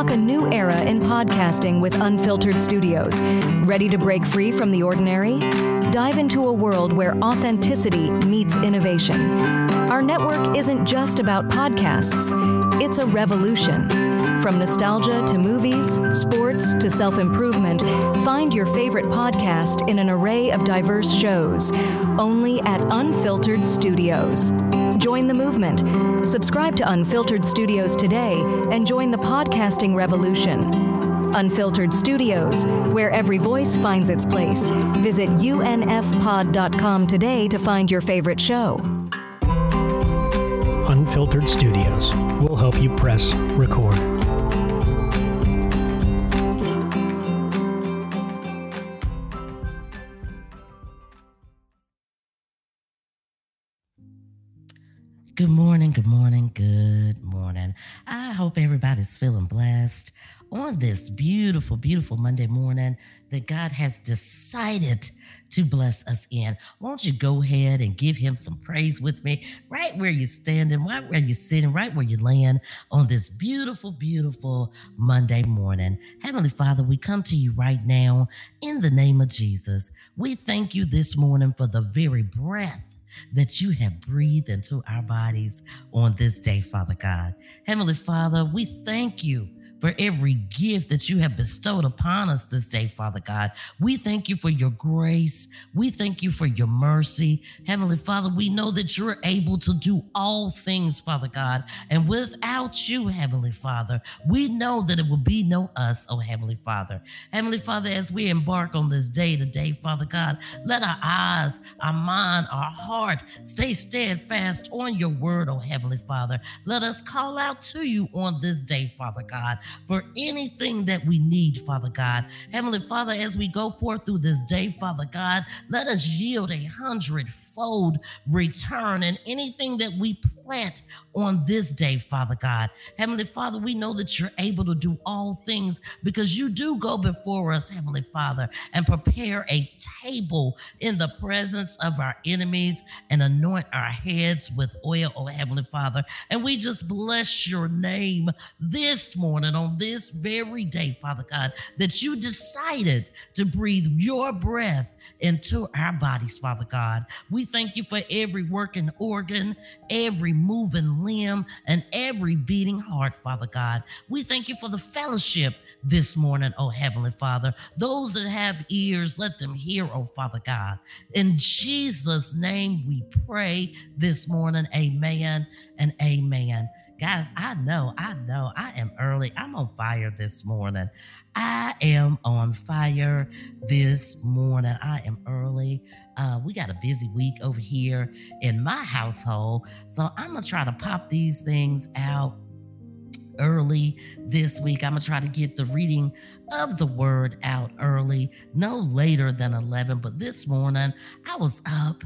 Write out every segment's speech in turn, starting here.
unlock a new era in podcasting with Unfiltered Studios. Ready to break free from the ordinary? Dive into a world where authenticity meets innovation. Our network isn't just about podcasts, it's a revolution. From nostalgia to movies, sports to self improvement, find your favorite podcast in an array of diverse shows, only at Unfiltered Studios. Join the movement. Subscribe to Unfiltered Studios today and join the podcasting revolution. Unfiltered Studios, where every voice finds its place. Visit unfpod.com today to find your favorite show. Unfiltered Studios will help you press record. Good morning, good morning, good morning. I hope everybody's feeling blessed on this beautiful, beautiful Monday morning that God has decided to bless us in. Won't you go ahead and give him some praise with me right where you're standing, right where you're sitting, right where you're laying on this beautiful, beautiful Monday morning. Heavenly Father, we come to you right now in the name of Jesus. We thank you this morning for the very breath that you have breathed into our bodies on this day, Father God. Heavenly Father, we thank you for every gift that you have bestowed upon us this day, Father God. We thank you for your grace. We thank you for your mercy. Heavenly Father, we know that you're able to do all things, Father God. And without you, Heavenly Father, we know that it will be no us, oh Heavenly Father. Heavenly Father, as we embark on this day today, Father God, let our eyes, our mind, our heart stay steadfast on your word, oh Heavenly Father. Let us call out to you on this day, Father God for anything that we need, Father God. Heavenly Father, as we go forth through this day, Father God, let us yield a hundredfold return and anything that we plant on this day, Father God. Heavenly Father, we know that you're able to do all things because you do go before us, Heavenly Father, and prepare a table in the presence of our enemies and anoint our heads with oil, oh Heavenly Father. And we just bless your name this morning on this very day, Father God, that you decided to breathe your breath into our bodies, Father God. We thank you for every working organ, every moving limb, and every beating heart, Father God. We thank you for the fellowship this morning, oh Heavenly Father. Those that have ears, let them hear, oh Father God. In Jesus' name we pray this morning. Amen and amen. Guys, I know, I know, I am early. I'm on fire this morning. I am on fire this morning. I am early. Uh, we got a busy week over here in my household. So I'm going to try to pop these things out early this week. I'm going to try to get the reading of the word out early, no later than 11. But this morning, I was up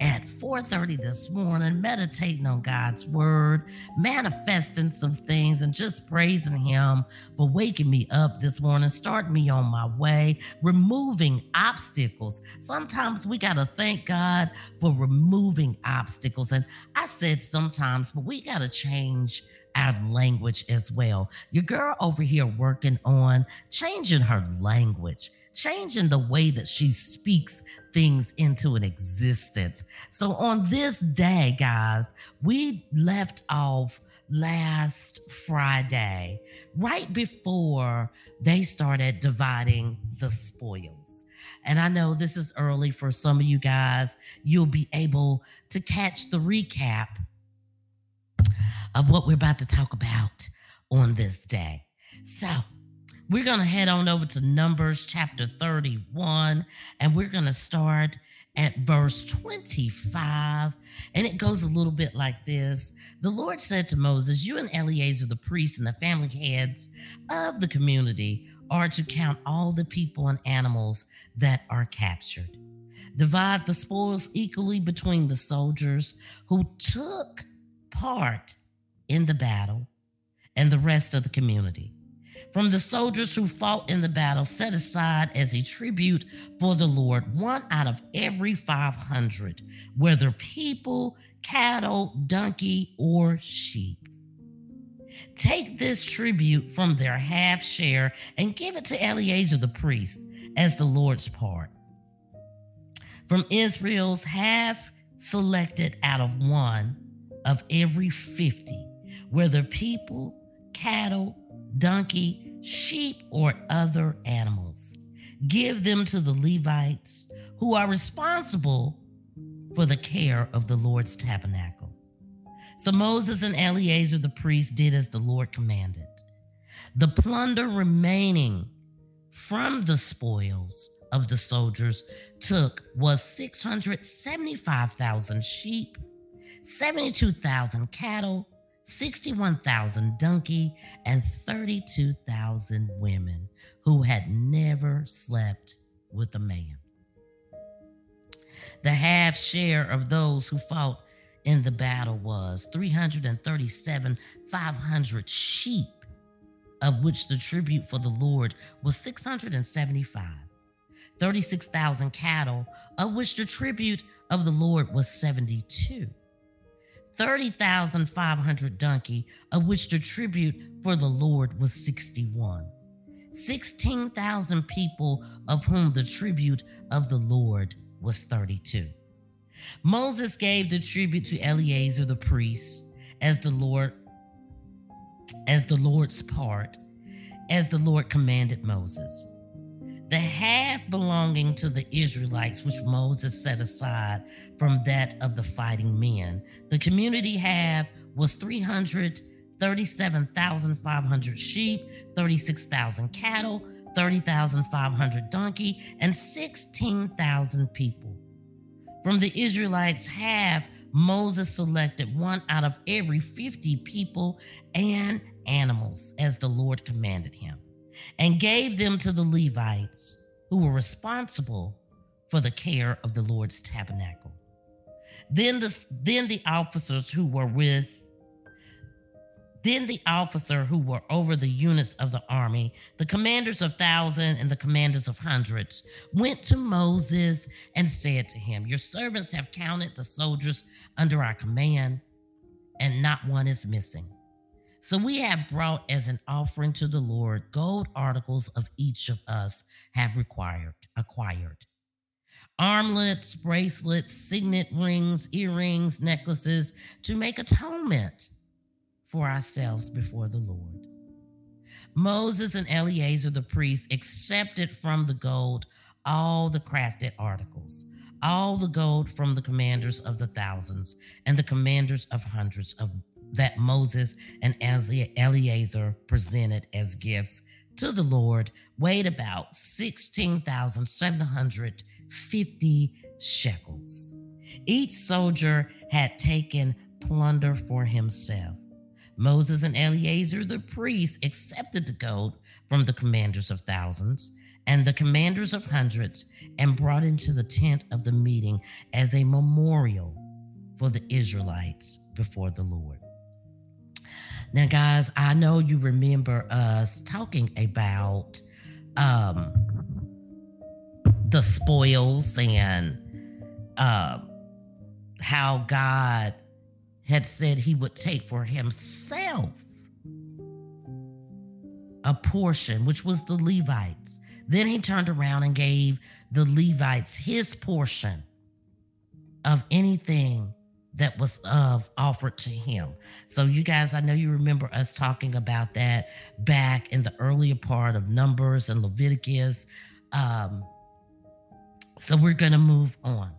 at 4:30 this morning meditating on God's word, manifesting some things and just praising him for waking me up this morning, starting me on my way, removing obstacles. Sometimes we got to thank God for removing obstacles and I said sometimes, but we got to change our language as well. Your girl over here working on changing her language changing the way that she speaks things into an existence. So on this day, guys, we left off last Friday, right before they started dividing the spoils. And I know this is early for some of you guys. You'll be able to catch the recap of what we're about to talk about on this day. So, we're going to head on over to Numbers chapter 31, and we're going to start at verse 25. And it goes a little bit like this The Lord said to Moses, You and Eleazar, the priest, and the family heads of the community are to count all the people and animals that are captured. Divide the spoils equally between the soldiers who took part in the battle and the rest of the community from the soldiers who fought in the battle, set aside as a tribute for the Lord, one out of every 500, whether people, cattle, donkey, or sheep. Take this tribute from their half share and give it to Eleazar the priest as the Lord's part. From Israel's half selected out of one of every 50, whether people, cattle, donkey, sheep, or other animals. Give them to the Levites who are responsible for the care of the Lord's tabernacle. So Moses and Eleazar the priest did as the Lord commanded. The plunder remaining from the spoils of the soldiers took was 675,000 sheep, 72,000 cattle, 61,000 donkey, and 32,000 women who had never slept with a man. The half share of those who fought in the battle was 337 500 sheep, of which the tribute for the Lord was 675. 36,000 cattle, of which the tribute of the Lord was 72. 30,500 donkey, of which the tribute for the Lord was 61. 16,000 people, of whom the tribute of the Lord was 32. Moses gave the tribute to Eleazar the priest as the Lord as the Lord's part, as the Lord commanded Moses. The half belonging to the Israelites, which Moses set aside from that of the fighting men. The community half was 337,500 sheep, 36,000 cattle, 30,500 donkey, and 16,000 people. From the Israelites' half, Moses selected one out of every 50 people and animals as the Lord commanded him, and gave them to the Levites who were responsible for the care of the Lord's tabernacle. Then the, then the officers who were with then the officer who were over the units of the army, the commanders of thousands and the commanders of hundreds, went to Moses and said to him, Your servants have counted the soldiers under our command, and not one is missing. So we have brought as an offering to the Lord gold articles of each of us have required acquired. Armlets, bracelets, signet rings, earrings, necklaces to make atonement for ourselves before the Lord. Moses and Eleazar the priest accepted from the gold all the crafted articles, all the gold from the commanders of the thousands and the commanders of hundreds of that Moses and Eleazar presented as gifts to the Lord weighed about 16,750 shekels. Each soldier had taken plunder for himself. Moses and Eleazar the priest accepted the gold from the commanders of thousands and the commanders of hundreds and brought into the tent of the meeting as a memorial for the Israelites before the Lord. Now, guys, I know you remember us talking about um, the spoils and uh, how God had said he would take for himself a portion, which was the Levites. Then he turned around and gave the Levites his portion of anything that was uh, offered to him. So, you guys, I know you remember us talking about that back in the earlier part of Numbers and Leviticus. Um, so, we're going to move on.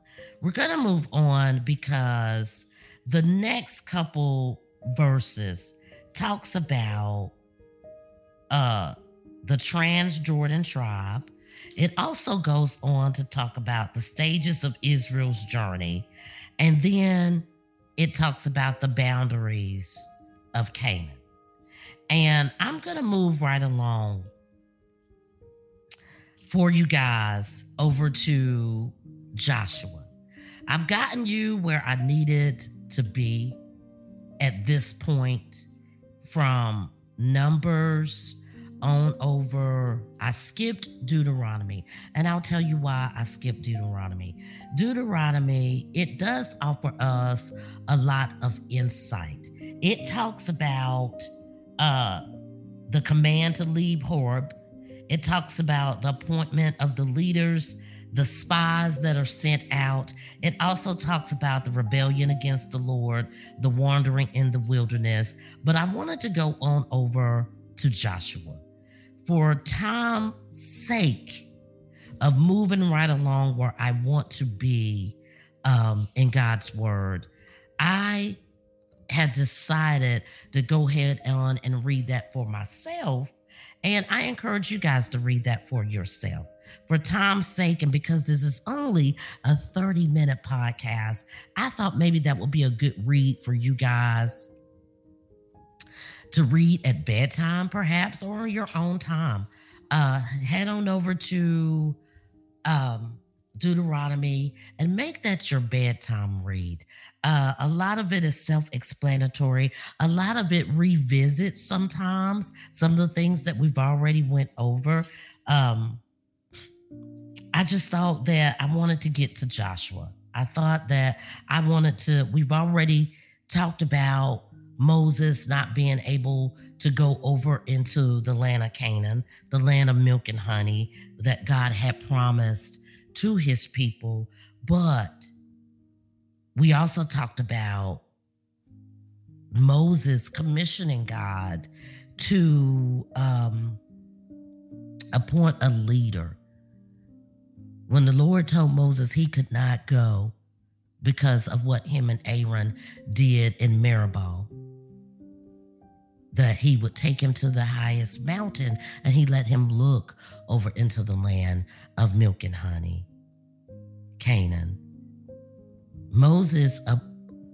We're going to move on because the next couple verses talks about uh the Trans Jordan tribe. It also goes on to talk about the stages of Israel's journey. And then it talks about the boundaries of Canaan. And I'm going to move right along for you guys over to Joshua. I've gotten you where I needed to be at this point from Numbers on over. I skipped Deuteronomy, and I'll tell you why I skipped Deuteronomy. Deuteronomy, it does offer us a lot of insight. It talks about uh, the command to leave Horeb. It talks about the appointment of the leaders, the spies that are sent out. It also talks about the rebellion against the Lord, the wandering in the wilderness. But I wanted to go on over to Joshua. For time's sake of moving right along where I want to be um, in God's word, I had decided to go ahead on and read that for myself. And I encourage you guys to read that for yourself. For time's sake, and because this is only a 30 minute podcast, I thought maybe that would be a good read for you guys to read at bedtime, perhaps, or your own time. Uh, head on over to um, Deuteronomy and make that your bedtime read. Uh, a lot of it is self explanatory. A lot of it revisits sometimes some of the things that we've already went over. Um, I just thought that I wanted to get to Joshua. I thought that I wanted to, we've already talked about Moses not being able to go over into the land of Canaan, the land of milk and honey that God had promised to his people. But we also talked about Moses commissioning God to um, appoint a leader. When the Lord told Moses he could not go because of what him and Aaron did in Meribah, that he would take him to the highest mountain and he let him look over into the land of milk and honey, Canaan. Moses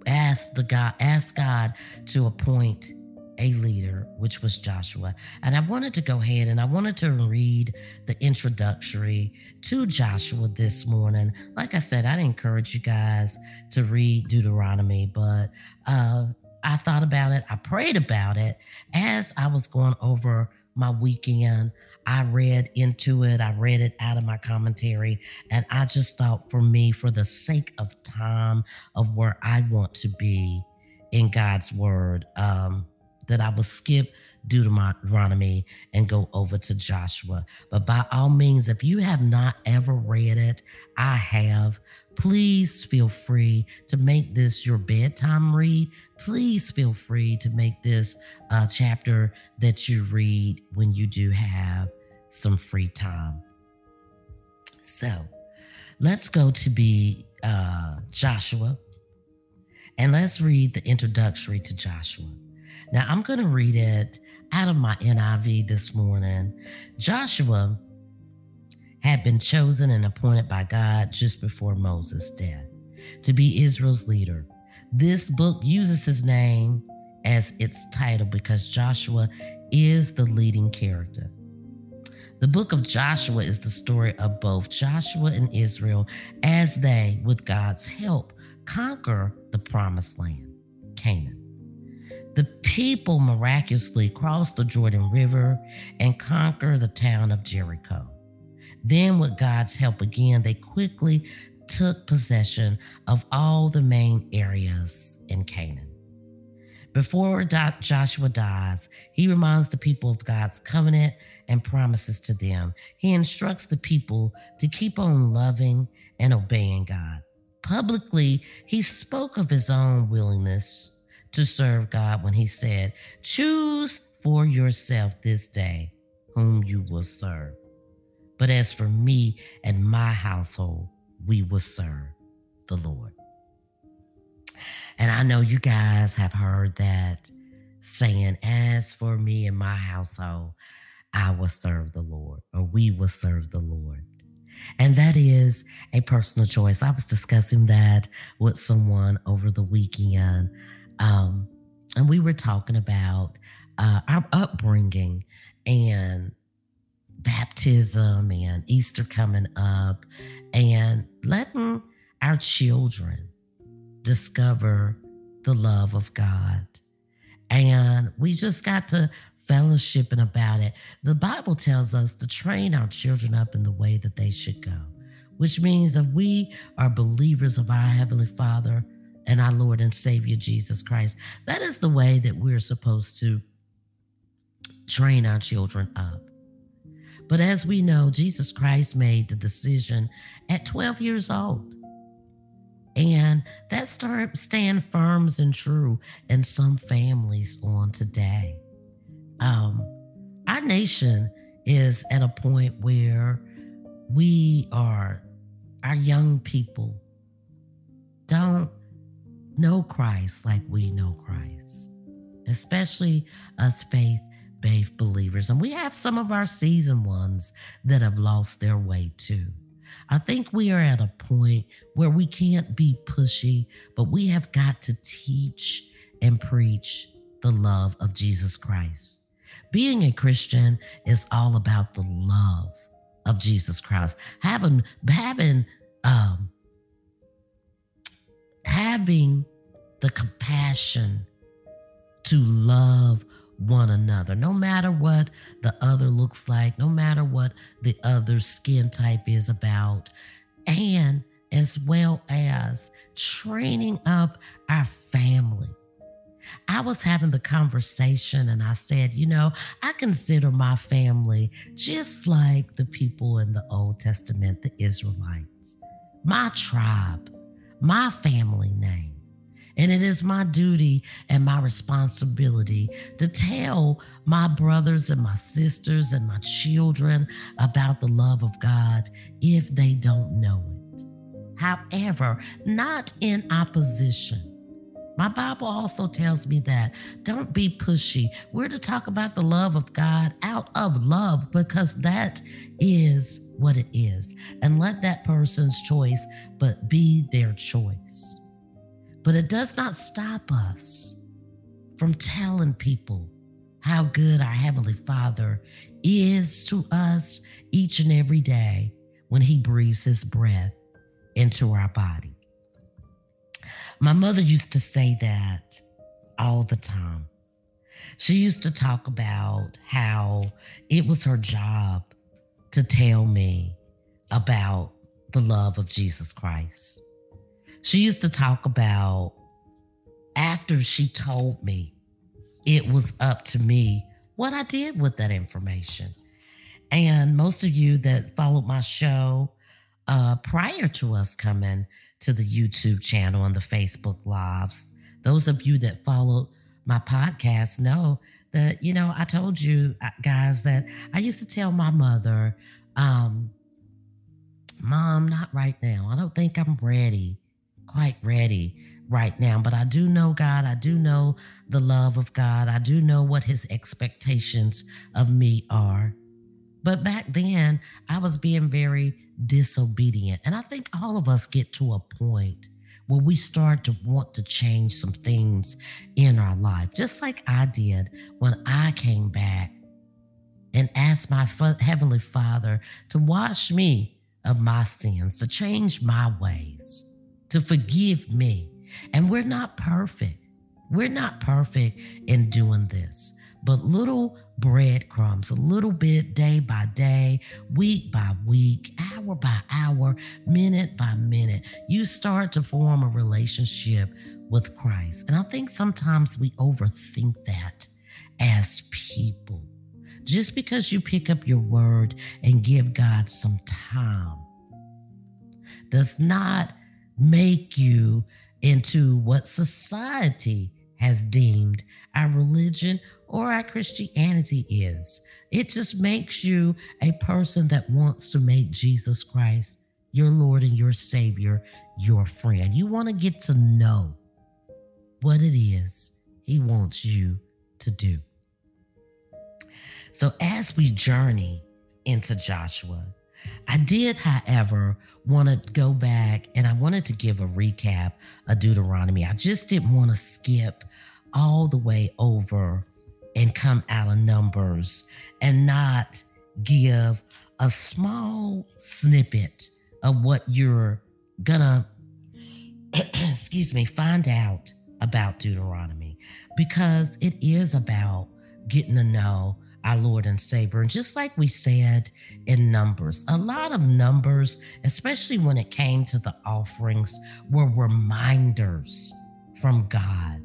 asked the God asked God to appoint a leader, which was Joshua. And I wanted to go ahead and I wanted to read the introductory to Joshua this morning. Like I said, I'd encourage you guys to read Deuteronomy, but uh, I thought about it, I prayed about it as I was going over my weekend. I read into it, I read it out of my commentary, and I just thought for me, for the sake of time of where I want to be in God's word, um, that I would skip Deuteronomy and go over to Joshua. But by all means, if you have not ever read it, I have. Please feel free to make this your bedtime read. Please feel free to make this a chapter that you read when you do have some free time. So let's go to be uh, Joshua and let's read the introductory to Joshua. Now, I'm going to read it out of my NIV this morning. Joshua had been chosen and appointed by God just before Moses' death to be Israel's leader. This book uses his name as its title because Joshua is the leading character. The book of Joshua is the story of both Joshua and Israel as they, with God's help, conquer the promised land, Canaan. The people miraculously cross the Jordan River and conquer the town of Jericho. Then, with God's help again, they quickly took possession of all the main areas in Canaan. Before Joshua dies, he reminds the people of God's covenant and promises to them. He instructs the people to keep on loving and obeying God. Publicly, he spoke of his own willingness to serve God when he said, Choose for yourself this day whom you will serve. But as for me and my household, we will serve the Lord. And I know you guys have heard that saying, As for me and my household, I will serve the Lord, or we will serve the Lord. And that is a personal choice. I was discussing that with someone over the weekend um, and we were talking about uh, our upbringing and baptism and Easter coming up and letting our children discover the love of God. And we just got to fellowshipping about it. The Bible tells us to train our children up in the way that they should go, which means if we are believers of our Heavenly Father, and our Lord and Savior Jesus Christ. That is the way that we're supposed to train our children up. But as we know, Jesus Christ made the decision at 12 years old. And that start stand firm and true in some families on today. Um, our nation is at a point where we are, our young people don't know Christ like we know Christ, especially us faith based believers. And we have some of our seasoned ones that have lost their way too. I think we are at a point where we can't be pushy, but we have got to teach and preach the love of Jesus Christ. Being a Christian is all about the love of Jesus Christ. Having having um having the compassion to love one another, no matter what the other looks like, no matter what the other's skin type is about, and as well as training up our family. I was having the conversation and I said, you know, I consider my family just like the people in the Old Testament, the Israelites, my tribe, my family name. And it is my duty and my responsibility to tell my brothers and my sisters and my children about the love of God if they don't know it. However, not in opposition. My Bible also tells me that don't be pushy. We're to talk about the love of God out of love because that is what it is. And let that person's choice but be their choice. But it does not stop us from telling people how good our Heavenly Father is to us each and every day when He breathes His breath into our body. My mother used to say that all the time. She used to talk about how it was her job to tell me about the love of Jesus Christ. She used to talk about after she told me it was up to me what I did with that information. And most of you that followed my show uh, prior to us coming to the YouTube channel and the Facebook Lives, those of you that followed my podcast know that, you know, I told you uh, guys that I used to tell my mother, um, Mom, not right now. I don't think I'm ready quite ready right now, but I do know God. I do know the love of God. I do know what his expectations of me are. But back then, I was being very disobedient. And I think all of us get to a point where we start to want to change some things in our life, just like I did when I came back and asked my Heavenly Father to wash me of my sins, to change my ways to forgive me. And we're not perfect. We're not perfect in doing this, but little breadcrumbs, a little bit day by day, week by week, hour by hour, minute by minute, you start to form a relationship with Christ. And I think sometimes we overthink that as people. Just because you pick up your word and give God some time does not make you into what society has deemed our religion or our Christianity is. It just makes you a person that wants to make Jesus Christ your Lord and your Savior, your friend. You want to get to know what it is He wants you to do. So, as we journey into Joshua, I did, however, want to go back and I wanted to give a recap of Deuteronomy. I just didn't want to skip all the way over and come out of Numbers and not give a small snippet of what you're gonna, excuse me, find out about Deuteronomy because it is about getting to know our Lord and Savior. And just like we said in Numbers, a lot of Numbers, especially when it came to the offerings, were reminders from God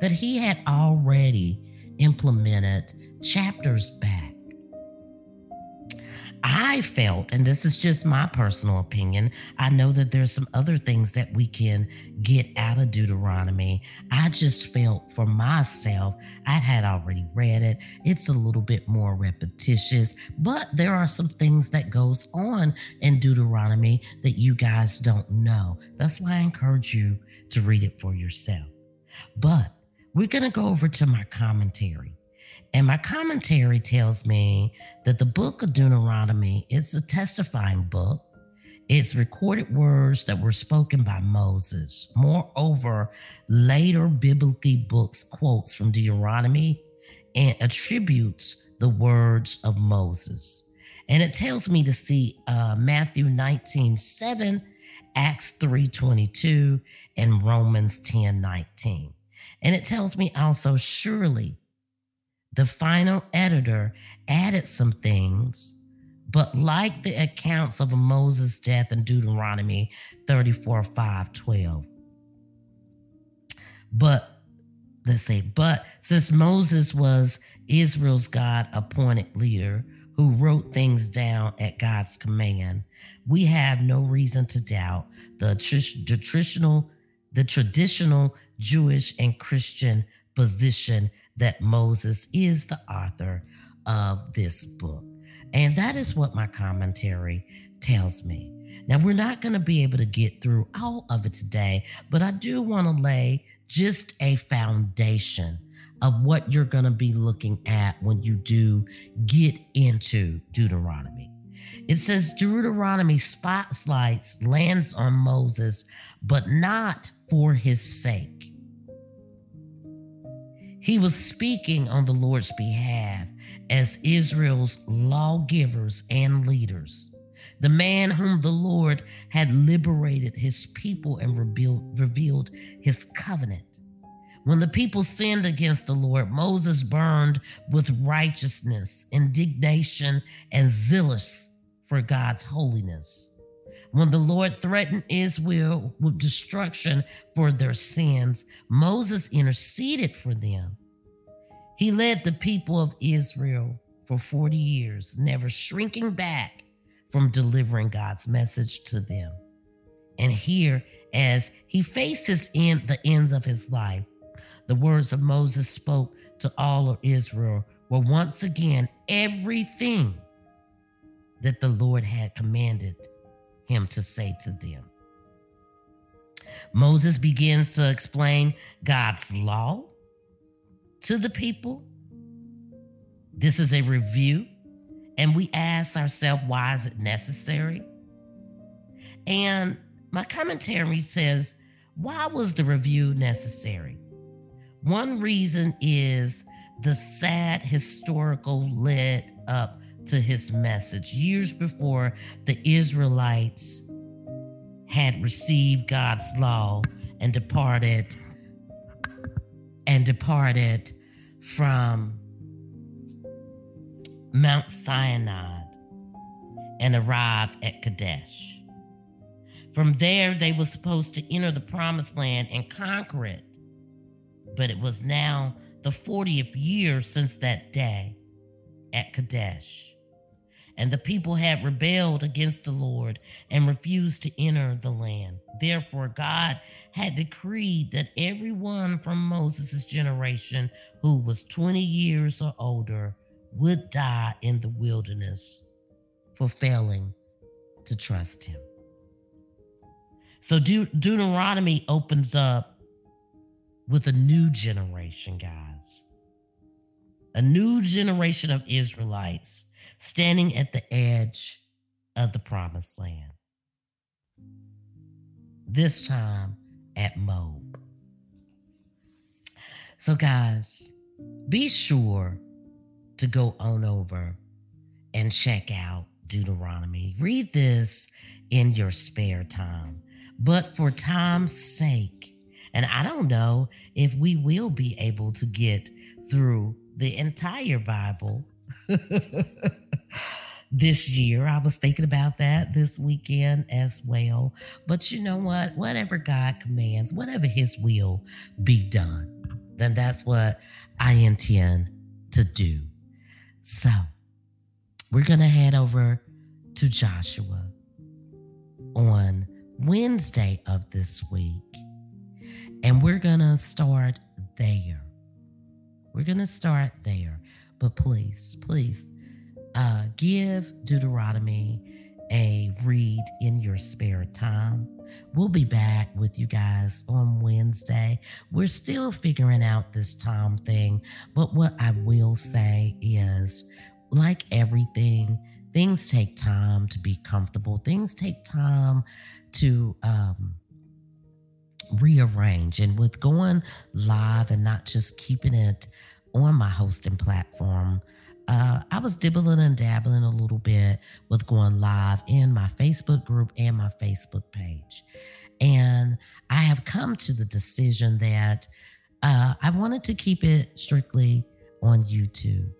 that He had already implemented chapters back. I felt, and this is just my personal opinion, I know that there's some other things that we can get out of Deuteronomy. I just felt for myself, I had already read it. It's a little bit more repetitious, but there are some things that goes on in Deuteronomy that you guys don't know. That's why I encourage you to read it for yourself. But we're going to go over to my commentary. And my commentary tells me that the book of Deuteronomy is a testifying book. It's recorded words that were spoken by Moses. Moreover, later biblical books quotes from Deuteronomy and attributes the words of Moses. And it tells me to see uh, Matthew 19 7, Acts 3 22, and Romans 10 19. And it tells me also, surely the final editor added some things, but like the accounts of Moses' death in Deuteronomy 34 5 12. But let's say, but since Moses was Israel's God appointed leader who wrote things down at God's command, we have no reason to doubt the, traditional, the traditional Jewish and Christian position that Moses is the author of this book. And that is what my commentary tells me. Now, we're not going to be able to get through all of it today, but I do want to lay just a foundation of what you're going to be looking at when you do get into Deuteronomy. It says Deuteronomy spotlights lands on Moses, but not for his sake. He was speaking on the Lord's behalf as Israel's lawgivers and leaders, the man whom the Lord had liberated his people and revealed his covenant. When the people sinned against the Lord, Moses burned with righteousness, indignation, and zealous for God's holiness. When the Lord threatened Israel with destruction for their sins, Moses interceded for them. He led the people of Israel for 40 years, never shrinking back from delivering God's message to them. And here, as he faces in the ends of his life, the words of Moses spoke to all of Israel were once again everything that the Lord had commanded him to say to them. Moses begins to explain God's law to the people. This is a review, and we ask ourselves, why is it necessary? And my commentary says, why was the review necessary? One reason is the sad historical led up to his message. Years before the Israelites had received God's law and departed and departed from Mount Sinai and arrived at Kadesh. From there, they were supposed to enter the promised land and conquer it. But it was now the 40th year since that day at Kadesh and the people had rebelled against the Lord and refused to enter the land. Therefore, God had decreed that everyone from Moses' generation who was 20 years or older would die in the wilderness for failing to trust him. So De- Deuteronomy opens up with a new generation, guys. A new generation of Israelites standing at the edge of the promised land. This time at Moab. So, guys, be sure to go on over and check out Deuteronomy. Read this in your spare time. But for time's sake, and I don't know if we will be able to get through the entire Bible this year. I was thinking about that this weekend as well. But you know what? Whatever God commands, whatever His will be done. then that's what I intend to do. So we're going to head over to Joshua on Wednesday of this week. And we're going to start there. We're going to start there. But please, please uh, give Deuteronomy a read in your spare time. We'll be back with you guys on Wednesday. We're still figuring out this time thing, but what I will say is like everything, things take time to be comfortable, things take time to um, rearrange. And with going live and not just keeping it on my hosting platform, uh, I was dibbling and dabbling a little bit with going live in my Facebook group and my Facebook page. And I have come to the decision that uh, I wanted to keep it strictly on YouTube.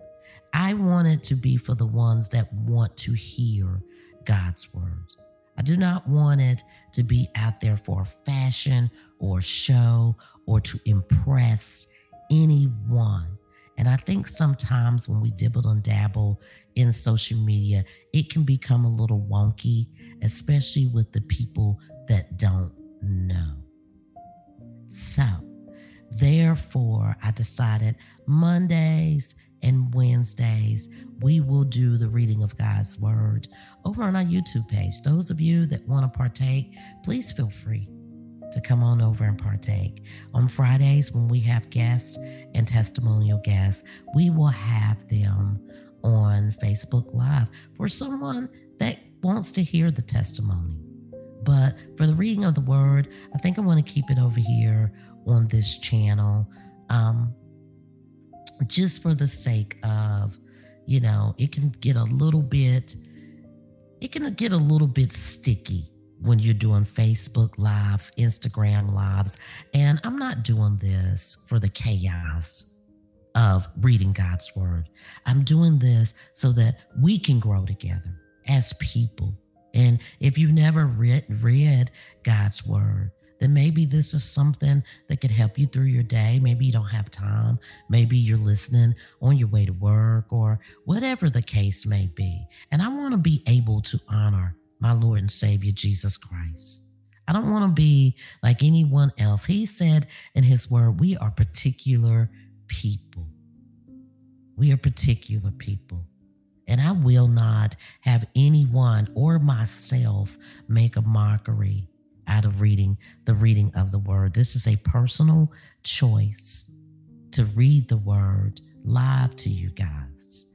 I want it to be for the ones that want to hear God's word. I do not want it to be out there for fashion or show or to impress anyone. And I think sometimes when we dibble and dabble in social media, it can become a little wonky, especially with the people that don't know. So, therefore, I decided Mondays and Wednesdays, we will do the reading of God's Word over on our YouTube page. Those of you that want to partake, please feel free to come on over and partake. On Fridays, when we have guests and testimonial guests, we will have them on Facebook Live for someone that wants to hear the testimony. But for the reading of the word, I think I want to keep it over here on this channel. Um, just for the sake of, you know, it can get a little bit, it can get a little bit sticky when you're doing Facebook lives, Instagram lives. And I'm not doing this for the chaos of reading God's word. I'm doing this so that we can grow together as people. And if you've never read, read God's word, then maybe this is something that could help you through your day. Maybe you don't have time. Maybe you're listening on your way to work or whatever the case may be. And I want to be able to honor my Lord and Savior Jesus Christ. I don't want to be like anyone else. He said in his word, we are particular people. We are particular people. And I will not have anyone or myself make a mockery out of reading the reading of the word. This is a personal choice to read the word live to you guys.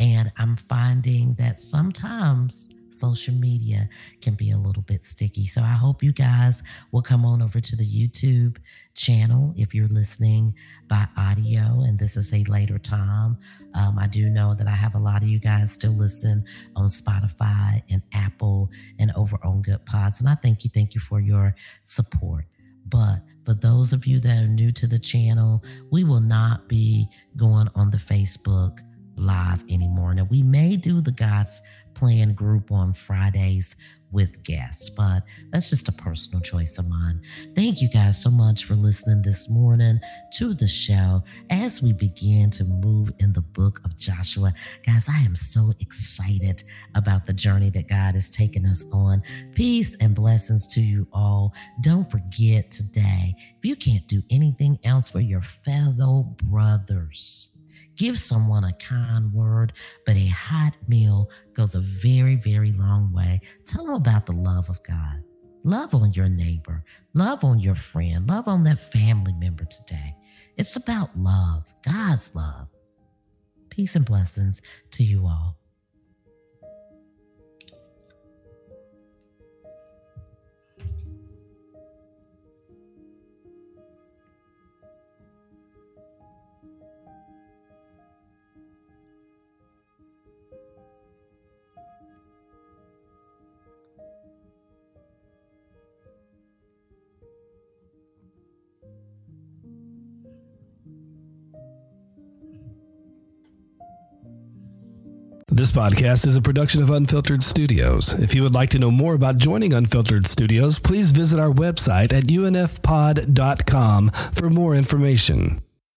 And I'm finding that sometimes social media can be a little bit sticky. So I hope you guys will come on over to the YouTube channel if you're listening by audio and this is a later time. Um, I do know that I have a lot of you guys still listen on Spotify and Apple and over on Goodpods. And I thank you, thank you for your support. But for those of you that are new to the channel, we will not be going on the Facebook live anymore. Now, we may do the God's Plan group on Fridays with guests, but that's just a personal choice of mine. Thank you guys so much for listening this morning to the show as we begin to move in the book of Joshua. Guys, I am so excited about the journey that God has taken us on. Peace and blessings to you all. Don't forget today, if you can't do anything else for your fellow brothers, Give someone a kind word, but a hot meal goes a very, very long way. Tell them about the love of God. Love on your neighbor, love on your friend, love on that family member today. It's about love, God's love. Peace and blessings to you all. This podcast is a production of Unfiltered Studios. If you would like to know more about joining Unfiltered Studios, please visit our website at unfpod.com for more information.